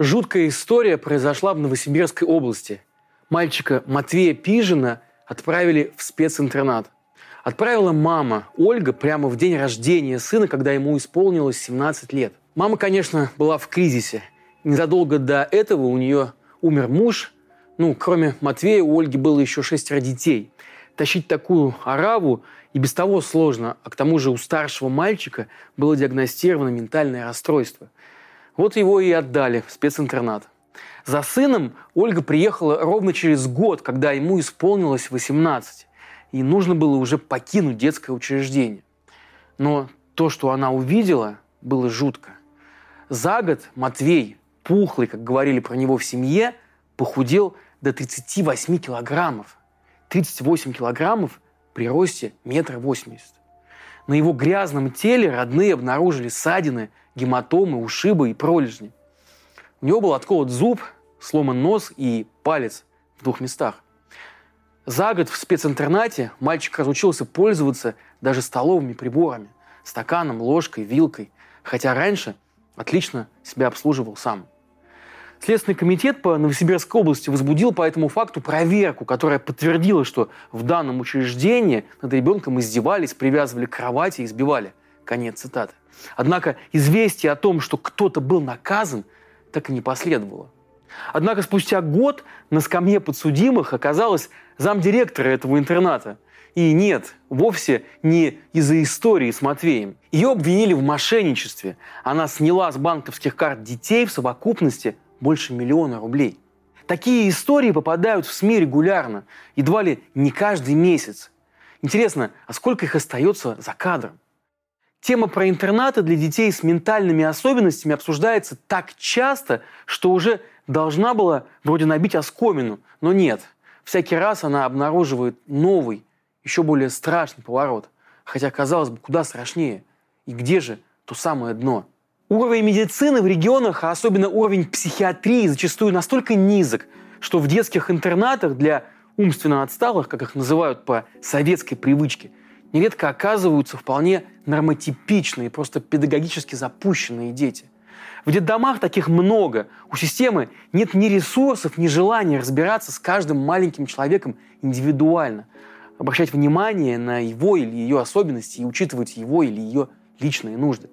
Жуткая история произошла в Новосибирской области. Мальчика Матвея Пижина отправили в специнтернат. Отправила мама Ольга прямо в день рождения сына, когда ему исполнилось 17 лет. Мама, конечно, была в кризисе. Незадолго до этого у нее умер муж. Ну, кроме Матвея, у Ольги было еще шестеро детей. Тащить такую ораву и без того сложно, а к тому же у старшего мальчика было диагностировано ментальное расстройство. Вот его и отдали в специнтернат. За сыном Ольга приехала ровно через год, когда ему исполнилось 18, и нужно было уже покинуть детское учреждение. Но то, что она увидела, было жутко. За год Матвей, пухлый, как говорили про него в семье, похудел до 38 килограммов. 38 килограммов при росте метр восемьдесят. На его грязном теле родные обнаружили ссадины, гематомы, ушибы и пролежни. У него был отколот зуб, сломан нос и палец в двух местах. За год в специнтернате мальчик разучился пользоваться даже столовыми приборами, стаканом, ложкой, вилкой, хотя раньше отлично себя обслуживал сам. Следственный комитет по Новосибирской области возбудил по этому факту проверку, которая подтвердила, что в данном учреждении над ребенком издевались, привязывали к кровати и избивали. Конец цитаты. Однако известие о том, что кто-то был наказан, так и не последовало. Однако спустя год на скамье подсудимых оказалась замдиректора этого интерната. И нет, вовсе не из-за истории с Матвеем. Ее обвинили в мошенничестве. Она сняла с банковских карт детей в совокупности больше миллиона рублей. Такие истории попадают в СМИ регулярно, едва ли не каждый месяц. Интересно, а сколько их остается за кадром? Тема про интернаты для детей с ментальными особенностями обсуждается так часто, что уже должна была вроде набить оскомину, но нет. Всякий раз она обнаруживает новый, еще более страшный поворот. Хотя, казалось бы, куда страшнее. И где же то самое дно? Уровень медицины в регионах, а особенно уровень психиатрии, зачастую настолько низок, что в детских интернатах для умственно отсталых, как их называют по советской привычке, нередко оказываются вполне нормотипичные, просто педагогически запущенные дети. В детдомах таких много. У системы нет ни ресурсов, ни желания разбираться с каждым маленьким человеком индивидуально, обращать внимание на его или ее особенности и учитывать его или ее личные нужды.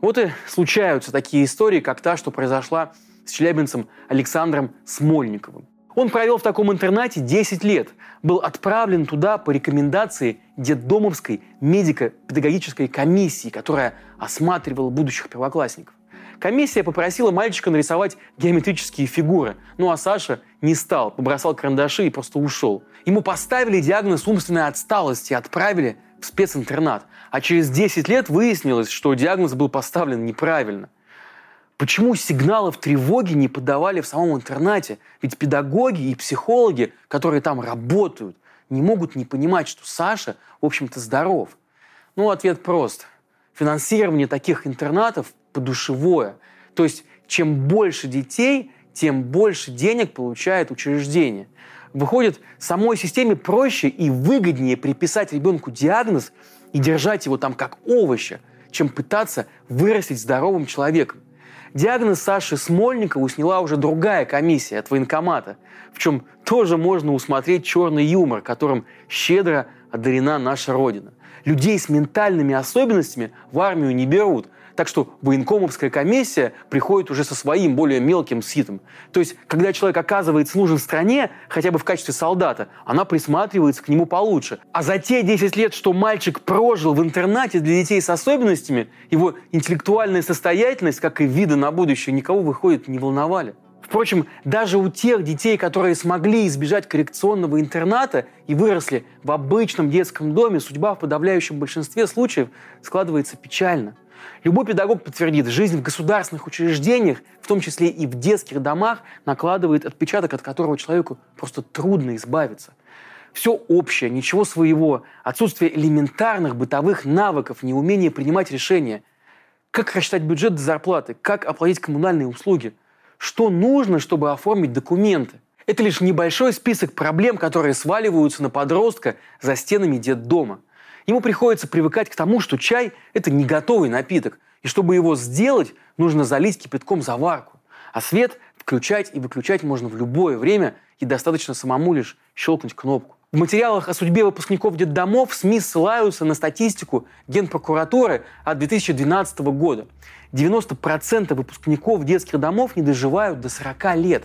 Вот и случаются такие истории, как та, что произошла с челябинцем Александром Смольниковым. Он провел в таком интернате 10 лет, был отправлен туда по рекомендации детдомовской медико-педагогической комиссии, которая осматривала будущих первоклассников. Комиссия попросила мальчика нарисовать геометрические фигуры, ну а Саша не стал, побросал карандаши и просто ушел. Ему поставили диагноз умственной отсталости и отправили в специнтернат. А через 10 лет выяснилось, что диагноз был поставлен неправильно. Почему сигналов тревоги не подавали в самом интернате? Ведь педагоги и психологи, которые там работают, не могут не понимать, что Саша, в общем-то, здоров. Ну, ответ прост. Финансирование таких интернатов подушевое. То есть, чем больше детей, тем больше денег получает учреждение. Выходит, самой системе проще и выгоднее приписать ребенку диагноз и держать его там как овоща, чем пытаться вырастить здоровым человеком. Диагноз Саши Смольникову сняла уже другая комиссия от военкомата, в чем тоже можно усмотреть черный юмор, которым щедро одарена наша Родина. Людей с ментальными особенностями в армию не берут, так что военкомовская комиссия приходит уже со своим более мелким ситом. То есть, когда человек оказывается нужен стране, хотя бы в качестве солдата, она присматривается к нему получше. А за те 10 лет, что мальчик прожил в интернате для детей с особенностями, его интеллектуальная состоятельность, как и виды на будущее, никого, выходит, не волновали. Впрочем, даже у тех детей, которые смогли избежать коррекционного интерната и выросли в обычном детском доме, судьба в подавляющем большинстве случаев складывается печально – Любой педагог подтвердит, жизнь в государственных учреждениях, в том числе и в детских домах, накладывает отпечаток, от которого человеку просто трудно избавиться. Все общее, ничего своего, отсутствие элементарных бытовых навыков, неумение принимать решения. Как рассчитать бюджет до зарплаты, как оплатить коммунальные услуги, что нужно, чтобы оформить документы. Это лишь небольшой список проблем, которые сваливаются на подростка за стенами детдома. Ему приходится привыкать к тому, что чай – это не готовый напиток, и чтобы его сделать, нужно залить кипятком заварку. А свет включать и выключать можно в любое время, и достаточно самому лишь щелкнуть кнопку. В материалах о судьбе выпускников детдомов СМИ ссылаются на статистику Генпрокуратуры от 2012 года. 90% выпускников детских домов не доживают до 40 лет.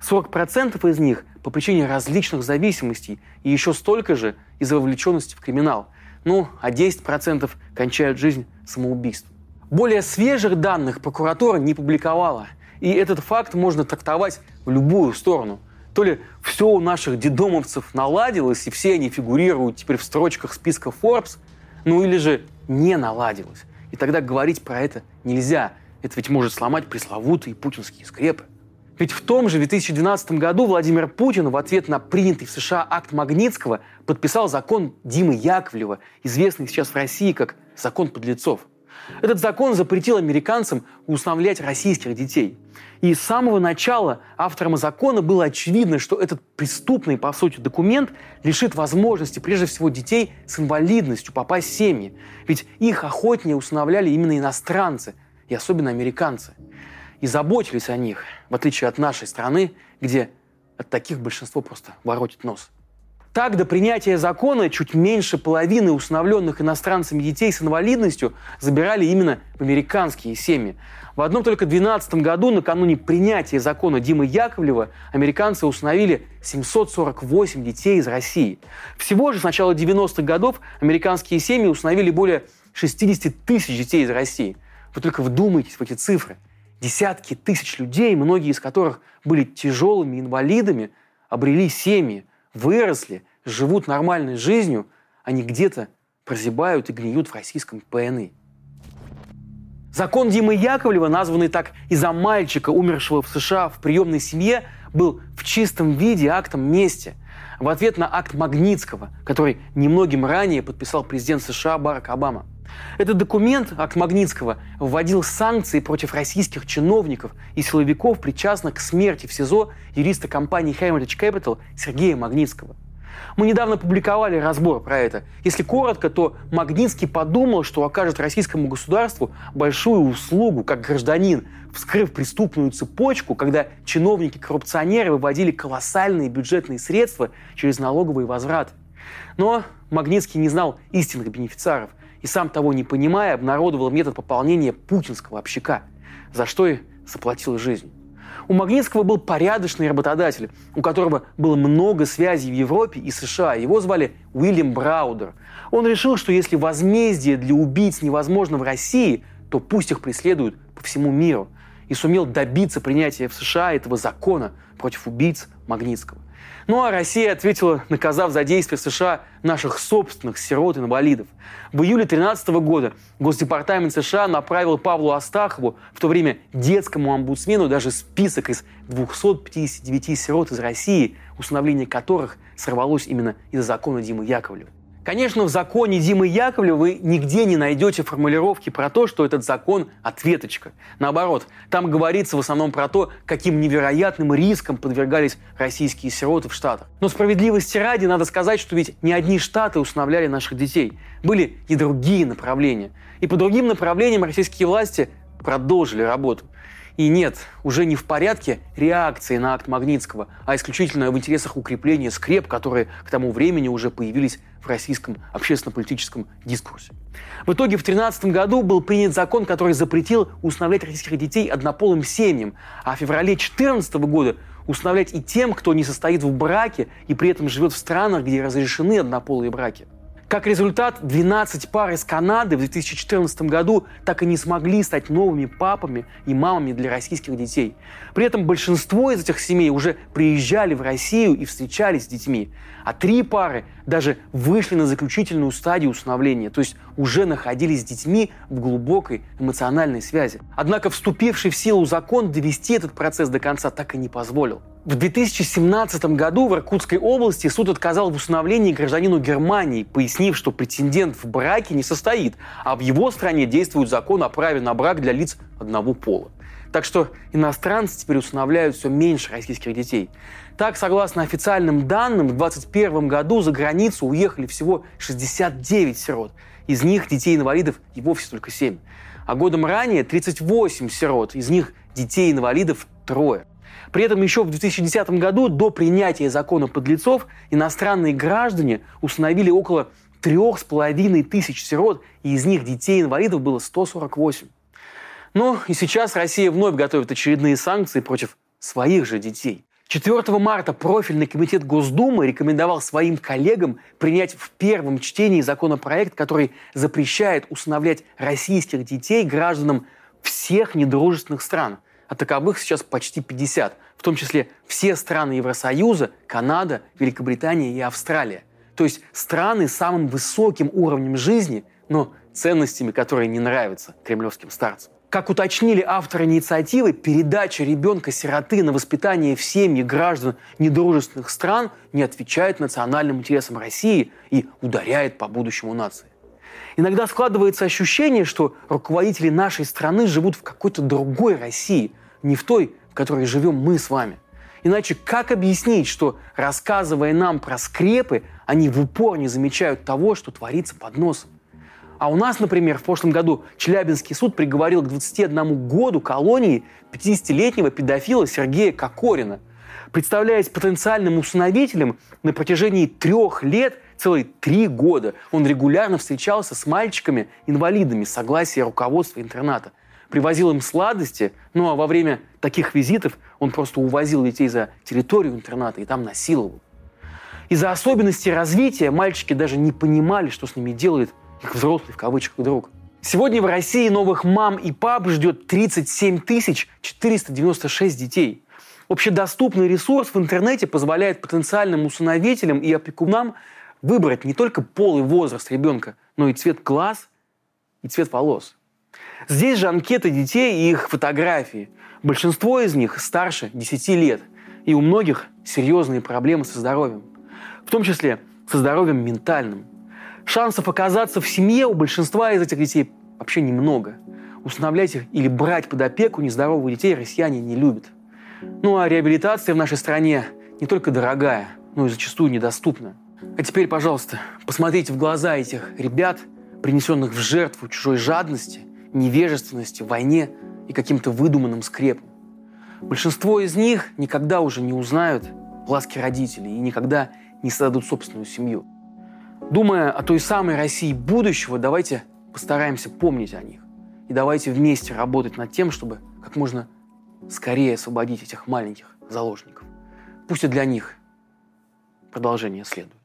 40% из них по причине различных зависимостей и еще столько же из-за вовлеченности в криминал. Ну, а 10% кончают жизнь самоубийством. Более свежих данных прокуратура не публиковала. И этот факт можно трактовать в любую сторону – то ли все у наших дедомовцев наладилось, и все они фигурируют теперь в строчках списка Forbes, ну или же не наладилось. И тогда говорить про это нельзя. Это ведь может сломать пресловутые путинские скрепы. Ведь в том же 2012 году Владимир Путин в ответ на принятый в США акт Магнитского подписал закон Димы Яковлева, известный сейчас в России как «закон подлецов». Этот закон запретил американцам усыновлять российских детей. И с самого начала авторам закона было очевидно, что этот преступный, по сути, документ лишит возможности, прежде всего, детей с инвалидностью попасть в семьи. Ведь их охотнее усыновляли именно иностранцы, и особенно американцы. И заботились о них, в отличие от нашей страны, где от таких большинство просто воротит нос. Так, до принятия закона чуть меньше половины усыновленных иностранцами детей с инвалидностью забирали именно в американские семьи. В одном только 2012 году, накануне принятия закона Димы Яковлева, американцы усыновили 748 детей из России. Всего же с начала 90-х годов американские семьи усыновили более 60 тысяч детей из России. Вы только вдумайтесь в эти цифры. Десятки тысяч людей, многие из которых были тяжелыми инвалидами, обрели семьи – выросли, живут нормальной жизнью, они где-то прозябают и гниют в российском ПНИ. Закон Димы Яковлева, названный так из-за мальчика, умершего в США в приемной семье, был в чистом виде актом мести. В ответ на акт Магнитского, который немногим ранее подписал президент США Барак Обама – этот документ, акт Магнитского, вводил санкции против российских чиновников и силовиков, причастных к смерти в СИЗО юриста компании Heritage Capital Сергея Магнитского. Мы недавно публиковали разбор про это. Если коротко, то Магнитский подумал, что окажет российскому государству большую услугу, как гражданин, вскрыв преступную цепочку, когда чиновники-коррупционеры выводили колоссальные бюджетные средства через налоговые возвраты. Но Магнитский не знал истинных бенефициаров и сам того не понимая, обнародовал метод пополнения путинского общака, за что и заплатил жизнь. У Магнитского был порядочный работодатель, у которого было много связей в Европе и США. Его звали Уильям Браудер. Он решил, что если возмездие для убийц невозможно в России, то пусть их преследуют по всему миру. И сумел добиться принятия в США этого закона против убийц Магнитского. Ну а Россия ответила, наказав за действия США наших собственных сирот и инвалидов. В июле 2013 года Госдепартамент США направил Павлу Астахову, в то время детскому омбудсмену, даже список из 259 сирот из России, усыновление которых сорвалось именно из-за закона Димы Яковлева. Конечно, в законе Димы Яковлева вы нигде не найдете формулировки про то, что этот закон – ответочка. Наоборот, там говорится в основном про то, каким невероятным риском подвергались российские сироты в Штатах. Но справедливости ради надо сказать, что ведь не одни Штаты усыновляли наших детей. Были и другие направления. И по другим направлениям российские власти продолжили работу. И нет, уже не в порядке реакции на акт Магнитского, а исключительно в интересах укрепления скреп, которые к тому времени уже появились в российском общественно-политическом дискурсе. В итоге в 2013 году был принят закон, который запретил усыновлять российских детей однополым семьям, а в феврале 2014 года усыновлять и тем, кто не состоит в браке и при этом живет в странах, где разрешены однополые браки. Как результат, 12 пар из Канады в 2014 году так и не смогли стать новыми папами и мамами для российских детей. При этом большинство из этих семей уже приезжали в Россию и встречались с детьми. А три пары даже вышли на заключительную стадию усыновления, то есть уже находились с детьми в глубокой эмоциональной связи. Однако вступивший в силу закон довести этот процесс до конца так и не позволил. В 2017 году в Иркутской области суд отказал в усыновлении гражданину Германии, пояснив, что претендент в браке не состоит, а в его стране действует закон о праве на брак для лиц одного пола. Так что иностранцы теперь усыновляют все меньше российских детей. Так, согласно официальным данным, в 2021 году за границу уехали всего 69 сирот. Из них детей-инвалидов и вовсе только 7. А годом ранее 38 сирот. Из них детей-инвалидов трое. При этом еще в 2010 году, до принятия закона подлецов, иностранные граждане установили около трех с половиной тысяч сирот, и из них детей-инвалидов было 148. Ну и сейчас Россия вновь готовит очередные санкции против своих же детей. 4 марта профильный комитет Госдумы рекомендовал своим коллегам принять в первом чтении законопроект, который запрещает усыновлять российских детей гражданам всех недружественных стран. А таковых сейчас почти 50, в том числе все страны Евросоюза, Канада, Великобритания и Австралия. То есть страны с самым высоким уровнем жизни, но ценностями, которые не нравятся кремлевским старцам. Как уточнили авторы инициативы, передача ребенка-сироты на воспитание в семьи граждан недружественных стран не отвечает национальным интересам России и ударяет по будущему нации. Иногда складывается ощущение, что руководители нашей страны живут в какой-то другой России, не в той, в которой живем мы с вами. Иначе как объяснить, что, рассказывая нам про скрепы, они в упор не замечают того, что творится под носом? А у нас, например, в прошлом году Челябинский суд приговорил к 21 году колонии 50-летнего педофила Сергея Кокорина. Представляясь потенциальным усыновителем, на протяжении трех лет, целые три года, он регулярно встречался с мальчиками-инвалидами с согласия руководства интерната. Привозил им сладости, ну а во время таких визитов он просто увозил детей за территорию интерната и там насиловал. Из-за особенностей развития мальчики даже не понимали, что с ними делает их взрослый в кавычках друг. Сегодня в России новых мам и пап ждет 37 496 детей. Общедоступный ресурс в интернете позволяет потенциальным усыновителям и опекунам выбрать не только пол и возраст ребенка, но и цвет глаз и цвет волос. Здесь же анкеты детей и их фотографии. Большинство из них старше 10 лет, и у многих серьезные проблемы со здоровьем, в том числе со здоровьем ментальным. Шансов оказаться в семье у большинства из этих детей вообще немного. Усыновлять их или брать под опеку нездоровых детей россияне не любят. Ну а реабилитация в нашей стране не только дорогая, но и зачастую недоступна. А теперь, пожалуйста, посмотрите в глаза этих ребят, принесенных в жертву чужой жадности, невежественности, войне и каким-то выдуманным скрепом. Большинство из них никогда уже не узнают ласки родителей и никогда не создадут собственную семью. Думая о той самой России будущего, давайте постараемся помнить о них. И давайте вместе работать над тем, чтобы как можно скорее освободить этих маленьких заложников. Пусть и для них продолжение следует.